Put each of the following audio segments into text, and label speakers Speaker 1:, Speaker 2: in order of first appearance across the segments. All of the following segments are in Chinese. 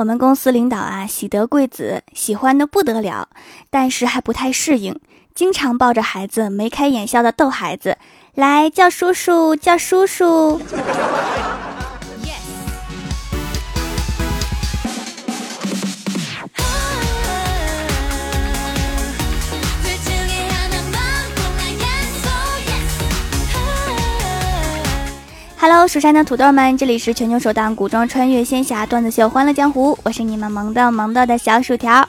Speaker 1: 我们公司领导啊，喜得贵子，喜欢的不得了，但是还不太适应，经常抱着孩子眉开眼笑的逗孩子，来叫叔叔，叫叔叔。Hello，蜀山的土豆们，这里是全球首档古装穿越仙侠段子秀《欢乐江湖》，我是你们萌的萌到的小薯条。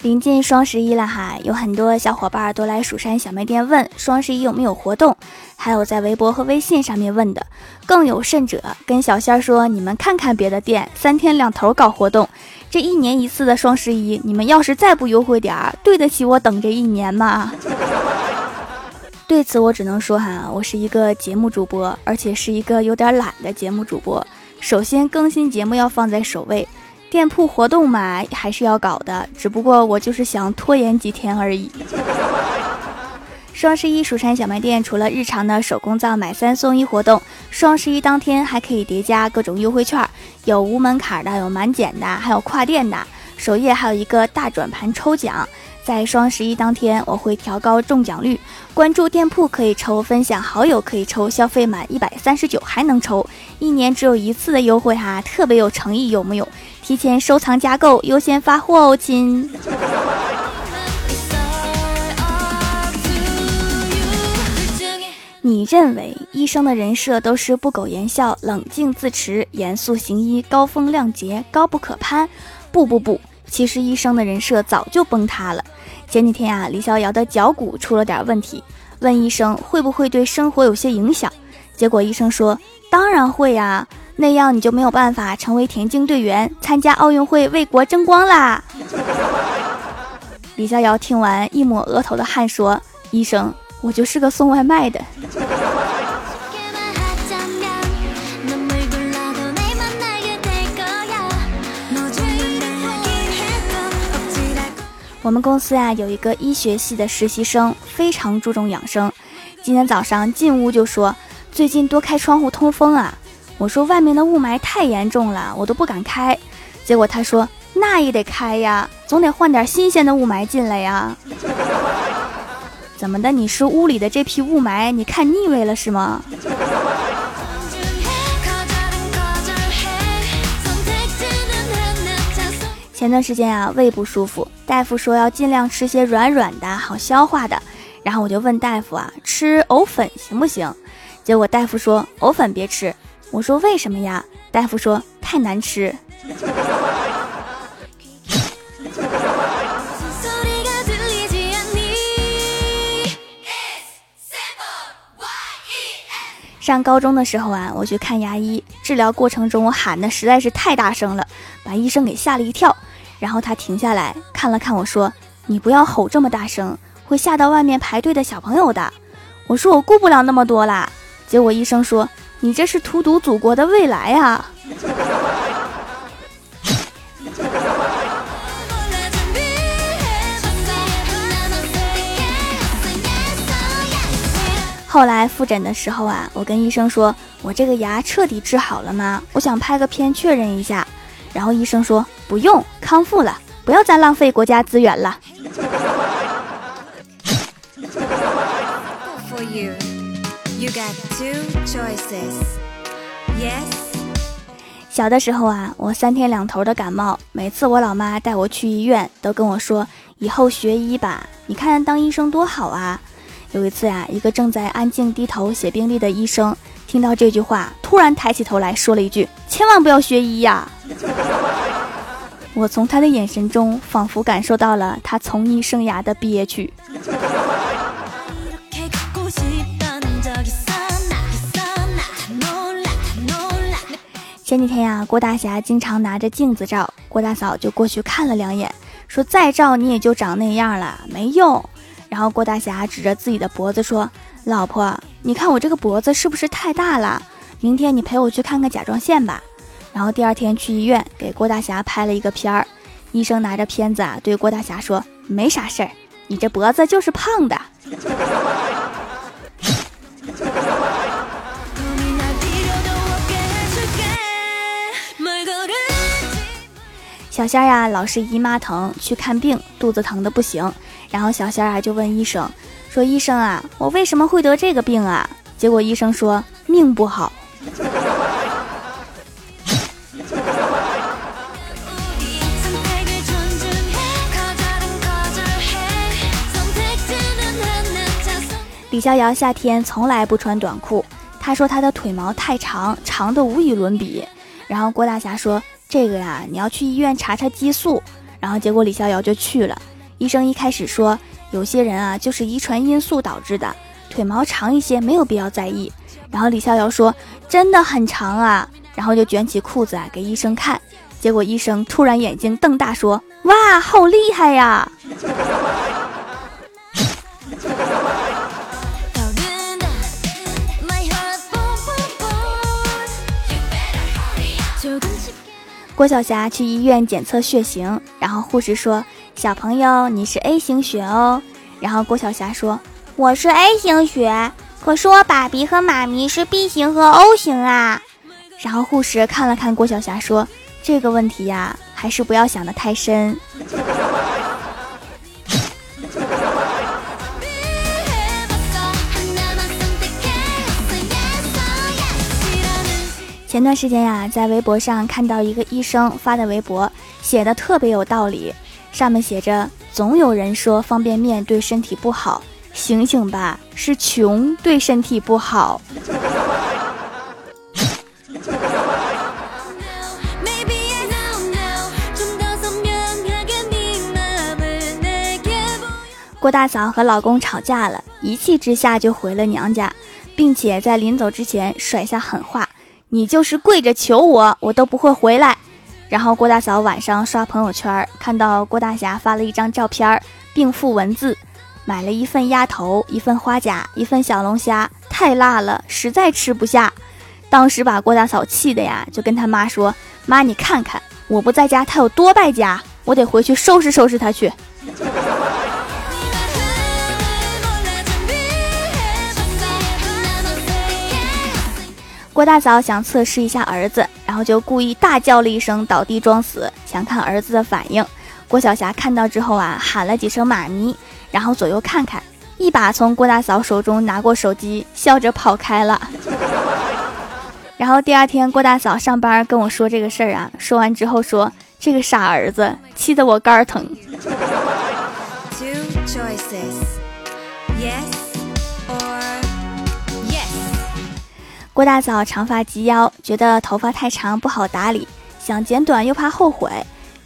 Speaker 1: 临近双十一了哈，有很多小伙伴都来蜀山小卖店问双十一有没有活动，还有在微博和微信上面问的，更有甚者跟小仙儿说：“你们看看别的店，三天两头搞活动，这一年一次的双十一，你们要是再不优惠点儿，对得起我等这一年吗？”对此，我只能说哈，我是一个节目主播，而且是一个有点懒的节目主播。首先，更新节目要放在首位，店铺活动嘛还是要搞的，只不过我就是想拖延几天而已。双十一蜀山小卖店除了日常的手工皂买三送一活动，双十一当天还可以叠加各种优惠券，有无门槛的，有满减的，还有跨店的。首页还有一个大转盘抽奖。在双十一当天，我会调高中奖率。关注店铺可以抽，分享好友可以抽，消费满一百三十九还能抽，一年只有一次的优惠哈，特别有诚意，有木有？提前收藏加购，优先发货哦，亲。你认为医生的人设都是不苟言笑、冷静自持、严肃行医、高风亮节、高不可攀？不不不。其实医生的人设早就崩塌了。前几天啊，李逍遥的脚骨出了点问题，问医生会不会对生活有些影响。结果医生说：“当然会呀，那样你就没有办法成为田径队员，参加奥运会为国争光啦。”李逍遥听完，一抹额头的汗，说：“医生，我就是个送外卖的。”我们公司啊有一个医学系的实习生，非常注重养生。今天早上进屋就说：“最近多开窗户通风啊。”我说：“外面的雾霾太严重了，我都不敢开。”结果他说：“那也得开呀，总得换点新鲜的雾霾进来呀。”怎么的？你是屋里的这批雾霾，你看腻味了是吗？前段时间啊，胃不舒服，大夫说要尽量吃些软软的、好消化的。然后我就问大夫啊，吃藕粉行不行？结果大夫说藕粉别吃。我说为什么呀？大夫说太难吃。上高中的时候啊，我去看牙医，治疗过程中我喊的实在是太大声了，把医生给吓了一跳。然后他停下来看了看我说：“你不要吼这么大声，会吓到外面排队的小朋友的。”我说：“我顾不了那么多啦。”结果医生说：“你这是荼毒祖国的未来啊！” 后来复诊的时候啊，我跟医生说：“我这个牙彻底治好了吗？我想拍个片确认一下。”然后医生说不用康复了，不要再浪费国家资源了。小的时候啊，我三天两头的感冒，每次我老妈带我去医院，都跟我说以后学医吧，你看当医生多好啊。有一次呀，一个正在安静低头写病历的医生。听到这句话，突然抬起头来说了一句：“千万不要学医呀！”我从他的眼神中仿佛感受到了他从医生涯的憋屈。前几天呀，郭大侠经常拿着镜子照，郭大嫂就过去看了两眼，说：“再照你也就长那样了，没用。”然后郭大侠指着自己的脖子说。老婆，你看我这个脖子是不是太大了？明天你陪我去看看甲状腺吧。然后第二天去医院给郭大侠拍了一个片儿，医生拿着片子啊对郭大侠说：“没啥事儿，你这脖子就是胖的。”小仙儿呀，老是姨妈疼，去看病，肚子疼的不行。然后小仙儿啊就问医生，说：“医生啊，我为什么会得这个病啊？”结果医生说：“命不好。”李逍遥夏天从来不穿短裤，他说他的腿毛太长，长的无与伦比。然后郭大侠说：“这个呀，你要去医院查查激素。”然后结果李逍遥就去了。医生一开始说，有些人啊就是遗传因素导致的，腿毛长一些没有必要在意。然后李逍遥说：“真的很长啊。”然后就卷起裤子啊给医生看。结果医生突然眼睛瞪大说：“哇，好厉害呀！” 郭晓霞去医院检测血型，然后护士说：“小朋友，你是 A 型血哦。”然后郭晓霞说：“我是 A 型血，可是我爸比和妈咪是 B 型和 O 型啊。”然后护士看了看郭晓霞说：“这个问题呀，还是不要想得太深。”前段时间呀，在微博上看到一个医生发的微博，写的特别有道理。上面写着：“总有人说方便面对身体不好，醒醒吧，是穷对身体不好。”郭大嫂和老公吵架了，一气之下就回了娘家，并且在临走之前甩下狠话。你就是跪着求我，我都不会回来。然后郭大嫂晚上刷朋友圈，看到郭大侠发了一张照片，并附文字：买了一份鸭头，一份花甲，一份小龙虾，太辣了，实在吃不下。当时把郭大嫂气的呀，就跟他妈说：“妈，你看看我不在家，他有多败家，我得回去收拾收拾他去。”郭大嫂想测试一下儿子，然后就故意大叫了一声，倒地装死，想看儿子的反应。郭晓霞看到之后啊，喊了几声“妈咪”，然后左右看看，一把从郭大嫂手中拿过手机，笑着跑开了。然后第二天，郭大嫂上班跟我说这个事儿啊，说完之后说：“这个傻儿子，气得我肝疼。”郭大嫂长发及腰，觉得头发太长不好打理，想剪短又怕后悔，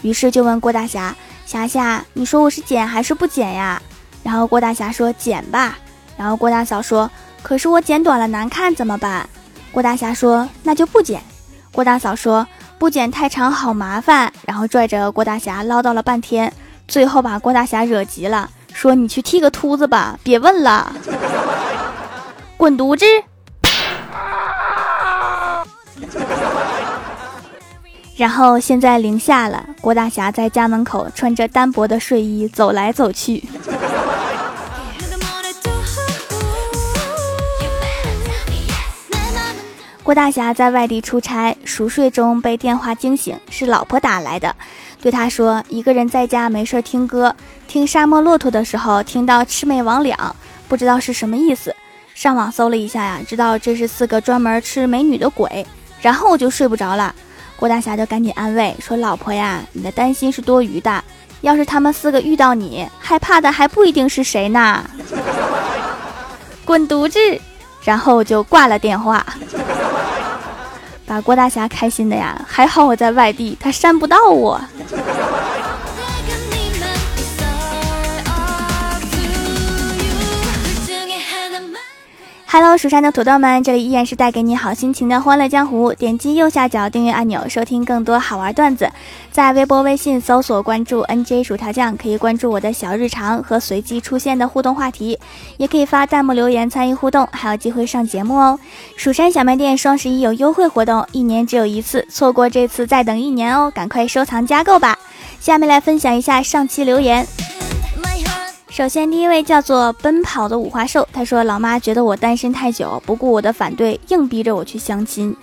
Speaker 1: 于是就问郭大侠：“霞霞，你说我是剪还是不剪呀？”然后郭大侠说：“剪吧。”然后郭大嫂说：“可是我剪短了难看怎么办？”郭大侠说：“那就不剪。”郭大嫂说：“不剪太长好麻烦。”然后拽着郭大侠唠叨了半天，最后把郭大侠惹急了，说：“你去剃个秃子吧，别问了，滚犊子！”然后现在零下了，郭大侠在家门口穿着单薄的睡衣走来走去。郭大侠在外地出差，熟睡中被电话惊醒，是老婆打来的，对他说：“一个人在家没事听歌，听沙漠骆驼的时候听到魑魅魍魉，不知道是什么意思。上网搜了一下呀，知道这是四个专门吃美女的鬼。”然后我就睡不着了，郭大侠就赶紧安慰说：“老婆呀，你的担心是多余的。要是他们四个遇到你，害怕的还不一定是谁呢。”滚犊子！然后就挂了电话，把郭大侠开心的呀。还好我在外地，他删不到我。Hello，蜀山的土豆们，这里依然是带给你好心情的欢乐江湖。点击右下角订阅按钮，收听更多好玩段子。在微博、微信搜索关注 NJ 薯条酱，可以关注我的小日常和随机出现的互动话题，也可以发弹幕留言参与互动，还有机会上节目哦。蜀山小卖店双十一有优惠活动，一年只有一次，错过这次再等一年哦，赶快收藏加购吧。下面来分享一下上期留言。首先，第一位叫做奔跑的五花兽，他说：“老妈觉得我单身太久，不顾我的反对，硬逼着我去相亲。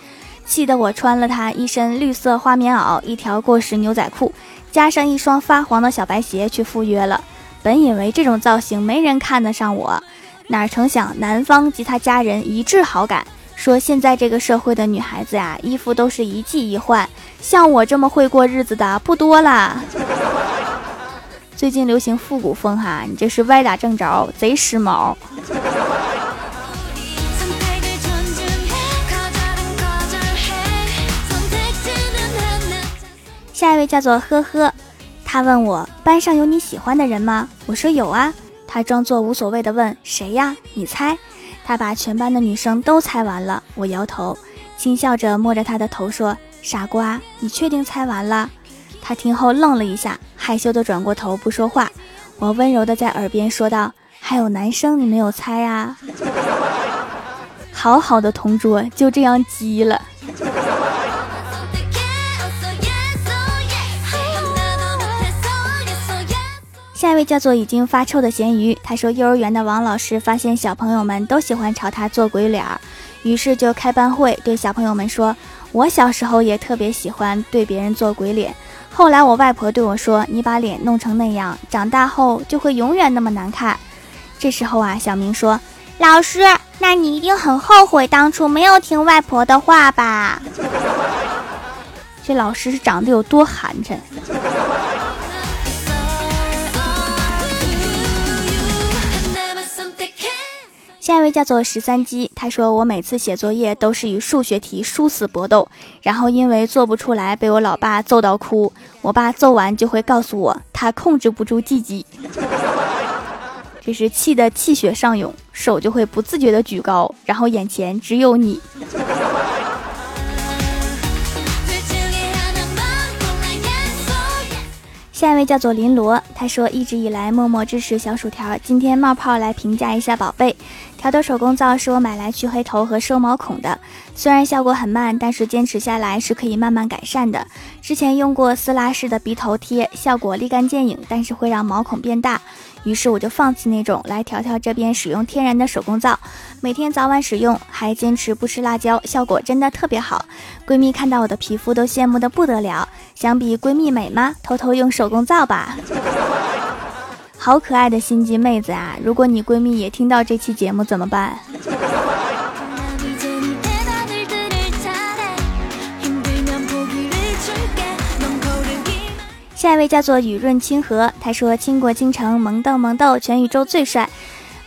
Speaker 1: 气得我穿了他一身绿色花棉袄，一条过时牛仔裤，加上一双发黄的小白鞋去赴约了。本以为这种造型没人看得上我，哪成想男方及他家人一致好感，说现在这个社会的女孩子呀，衣服都是一季一换，像我这么会过日子的不多啦。最近流行复古风哈，你这是歪打正着，贼时髦。下一位叫做呵呵，他问我班上有你喜欢的人吗？我说有啊。他装作无所谓的问谁呀？你猜。他把全班的女生都猜完了。我摇头，轻笑着摸着他的头说：“傻瓜，你确定猜完了？”他听后愣了一下，害羞的转过头不说话。我温柔的在耳边说道：“还有男生你没有猜呀？” 好好的同桌就这样急了。下一位叫做已经发臭的咸鱼，他说幼儿园的王老师发现小朋友们都喜欢朝他做鬼脸儿，于是就开班会对小朋友们说：“我小时候也特别喜欢对别人做鬼脸，后来我外婆对我说：你把脸弄成那样，长大后就会永远那么难看。”这时候啊，小明说：“老师，那你一定很后悔当初没有听外婆的话吧？” 这老师是长得有多寒碜？下一位叫做十三鸡，他说我每次写作业都是与数学题殊死搏斗，然后因为做不出来被我老爸揍到哭，我爸揍完就会告诉我他控制不住自己，这是气得气血上涌，手就会不自觉的举高，然后眼前只有你。下一位叫做林罗，他说一直以来默默支持小薯条，今天冒泡来评价一下宝贝。调的手工皂是我买来去黑头和收毛孔的，虽然效果很慢，但是坚持下来是可以慢慢改善的。之前用过撕拉式的鼻头贴，效果立竿见影，但是会让毛孔变大。于是我就放弃那种，来调调这边使用天然的手工皂，每天早晚使用，还坚持不吃辣椒，效果真的特别好。闺蜜看到我的皮肤都羡慕的不得了，想比闺蜜美吗？偷偷用手工皂吧。好可爱的心机妹子啊！如果你闺蜜也听到这期节目怎么办？下一位叫做雨润清河，他说：“倾国倾城，萌豆萌豆，全宇宙最帅，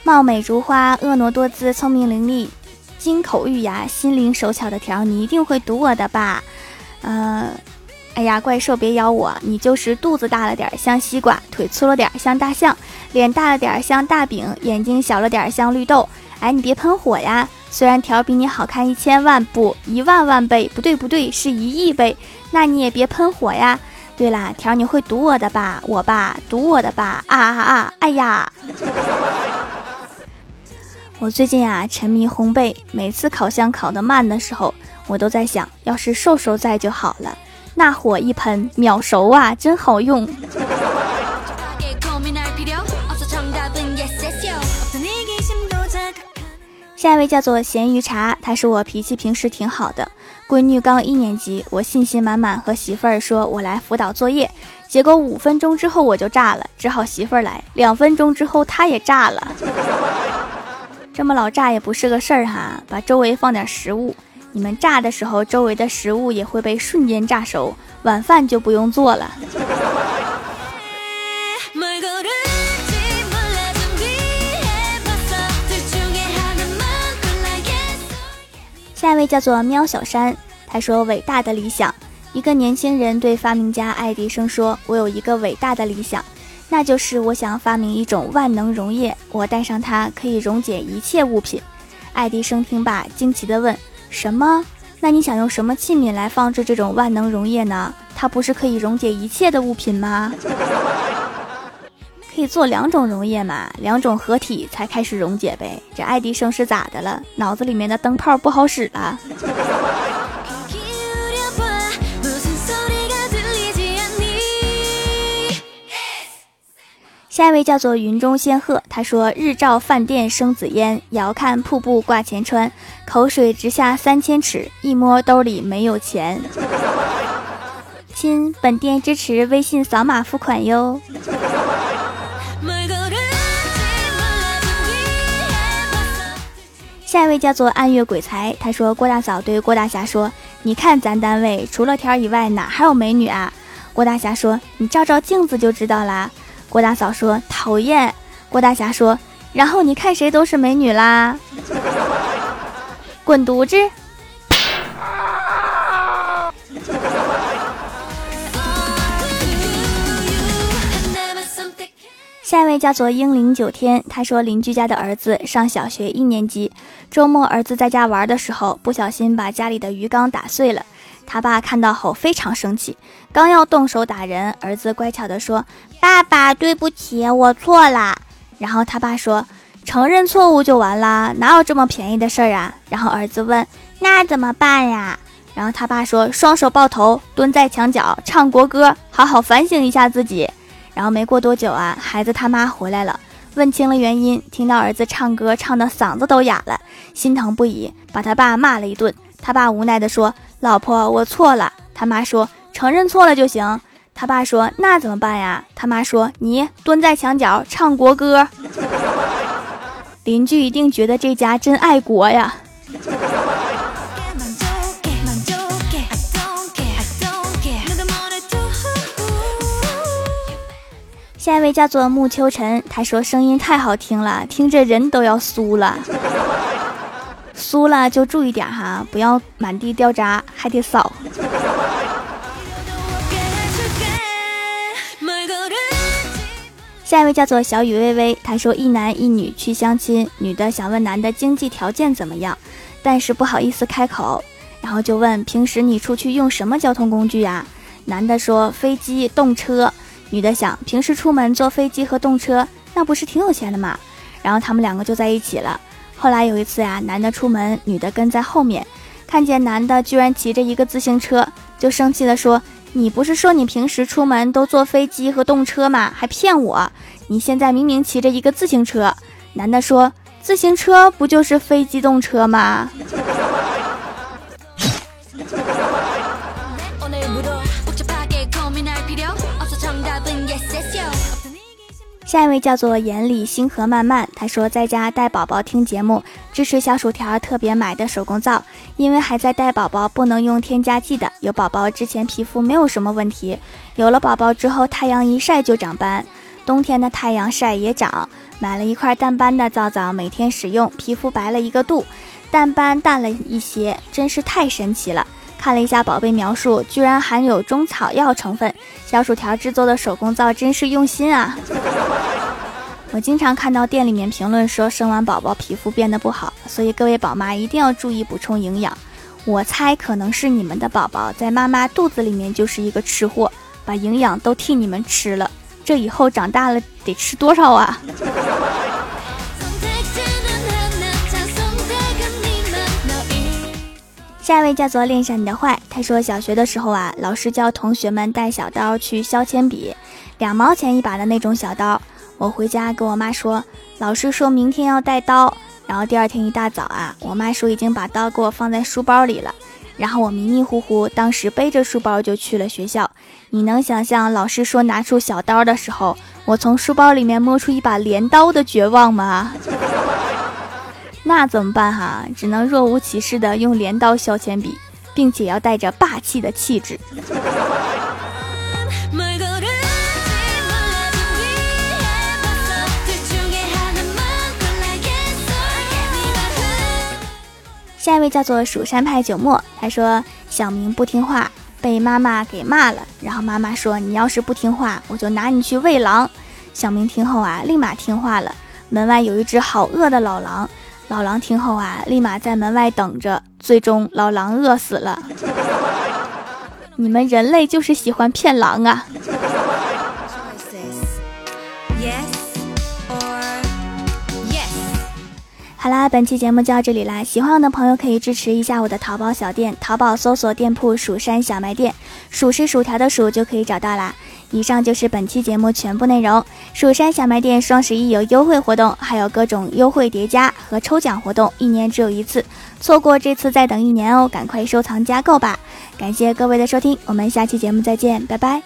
Speaker 1: 貌美如花，婀娜多姿，聪明伶俐，金口玉牙，心灵手巧的条，你一定会读我的吧？嗯，哎呀，怪兽别咬我，你就是肚子大了点像西瓜，腿粗了点像大象，脸大了点像大饼，眼睛小了点像绿豆。哎，你别喷火呀！虽然条比你好看一千万不一万万倍，不对不对，是一亿倍，那你也别喷火呀。”对啦，条你会读我的吧？我吧，读我的吧！啊啊啊！哎呀，我最近啊沉迷烘焙，每次烤箱烤得慢的时候，我都在想，要是瘦瘦在就好了，那火一喷秒熟啊，真好用。下一位叫做咸鱼茶，他说我脾气平时挺好的。闺女刚一年级，我信心满满和媳妇儿说我来辅导作业，结果五分钟之后我就炸了，只好媳妇儿来。两分钟之后她也炸了，这么老炸也不是个事儿哈。把周围放点食物，你们炸的时候，周围的食物也会被瞬间炸熟，晚饭就不用做了。下一位叫做喵小山，他说：“伟大的理想，一个年轻人对发明家爱迪生说：‘我有一个伟大的理想，那就是我想发明一种万能溶液，我带上它可以溶解一切物品。’爱迪生听罢，惊奇地问：‘什么？那你想用什么器皿来放置这种万能溶液呢？它不是可以溶解一切的物品吗？’” 可以做两种溶液嘛？两种合体才开始溶解呗。这爱迪生是咋的了？脑子里面的灯泡不好使了？下一位叫做云中仙鹤，他说：“日照饭店生紫烟，遥看瀑布挂前川，口水直下三千尺，一摸兜里没有钱。”亲，本店支持微信扫码付款哟。下一位叫做暗月鬼才，他说：“郭大嫂对郭大侠说，你看咱单位除了天以外，哪还有美女啊？”郭大侠说：“你照照镜子就知道啦。”郭大嫂说：“讨厌。”郭大侠说：“然后你看谁都是美女啦。”滚犊子！下一位叫做英灵九天，他说邻居家的儿子上小学一年级，周末儿子在家玩的时候，不小心把家里的鱼缸打碎了。他爸看到后非常生气，刚要动手打人，儿子乖巧地说：“爸爸，对不起，我错了。”然后他爸说：“承认错误就完了，哪有这么便宜的事儿啊？”然后儿子问：“那怎么办呀？”然后他爸说：“双手抱头，蹲在墙角，唱国歌，好好反省一下自己。”然后没过多久啊，孩子他妈回来了，问清了原因，听到儿子唱歌唱的嗓子都哑了，心疼不已，把他爸骂了一顿。他爸无奈地说。老婆，我错了。他妈说承认错了就行。他爸说那怎么办呀？他妈说你蹲在墙角唱国歌。邻居一定觉得这家真爱国呀。下一位叫做木秋晨，他说声音太好听了，听着人都要酥了。酥了就注意点哈，不要满地掉渣，还得扫。下一位叫做小雨微微，他说一男一女去相亲，女的想问男的经济条件怎么样，但是不好意思开口，然后就问平时你出去用什么交通工具呀？男的说飞机、动车。女的想平时出门坐飞机和动车，那不是挺有钱的吗？然后他们两个就在一起了。后来有一次呀，男的出门，女的跟在后面，看见男的居然骑着一个自行车，就生气的说：“你不是说你平时出门都坐飞机和动车吗？还骗我！你现在明明骑着一个自行车。”男的说：“自行车不就是非机动车吗？”下一位叫做眼里星河漫漫，他说在家带宝宝听节目，支持小薯条特别买的手工皂，因为还在带宝宝，不能用添加剂的。有宝宝之前皮肤没有什么问题，有了宝宝之后太阳一晒就长斑，冬天的太阳晒也长。买了一块淡斑的皂皂，每天使用，皮肤白了一个度，淡斑淡了一些，真是太神奇了。看了一下宝贝描述，居然含有中草药成分。小薯条制作的手工皂真是用心啊！我经常看到店里面评论说生完宝宝皮肤变得不好，所以各位宝妈一定要注意补充营养。我猜可能是你们的宝宝在妈妈肚子里面就是一个吃货，把营养都替你们吃了，这以后长大了得吃多少啊？下一位叫做恋上你的坏，他说小学的时候啊，老师教同学们带小刀去削铅笔，两毛钱一把的那种小刀。我回家跟我妈说，老师说明天要带刀，然后第二天一大早啊，我妈说已经把刀给我放在书包里了，然后我迷迷糊糊，当时背着书包就去了学校。你能想象老师说拿出小刀的时候，我从书包里面摸出一把镰刀的绝望吗？那怎么办哈？只能若无其事的用镰刀削铅笔，并且要带着霸气的气质。下一位叫做蜀山派九墨，他说小明不听话，被妈妈给骂了。然后妈妈说：“你要是不听话，我就拿你去喂狼。”小明听后啊，立马听话了。门外有一只好饿的老狼。老狼听后啊，立马在门外等着。最终，老狼饿死了。你们人类就是喜欢骗狼啊！好啦，本期节目就到这里啦！喜欢我的朋友可以支持一下我的淘宝小店，淘宝搜索店铺“蜀山小卖店”，数是薯条的数就可以找到啦。以上就是本期节目全部内容。蜀山小卖店双十一有优惠活动，还有各种优惠叠加和抽奖活动，一年只有一次，错过这次再等一年哦，赶快收藏加购吧！感谢各位的收听，我们下期节目再见，拜拜。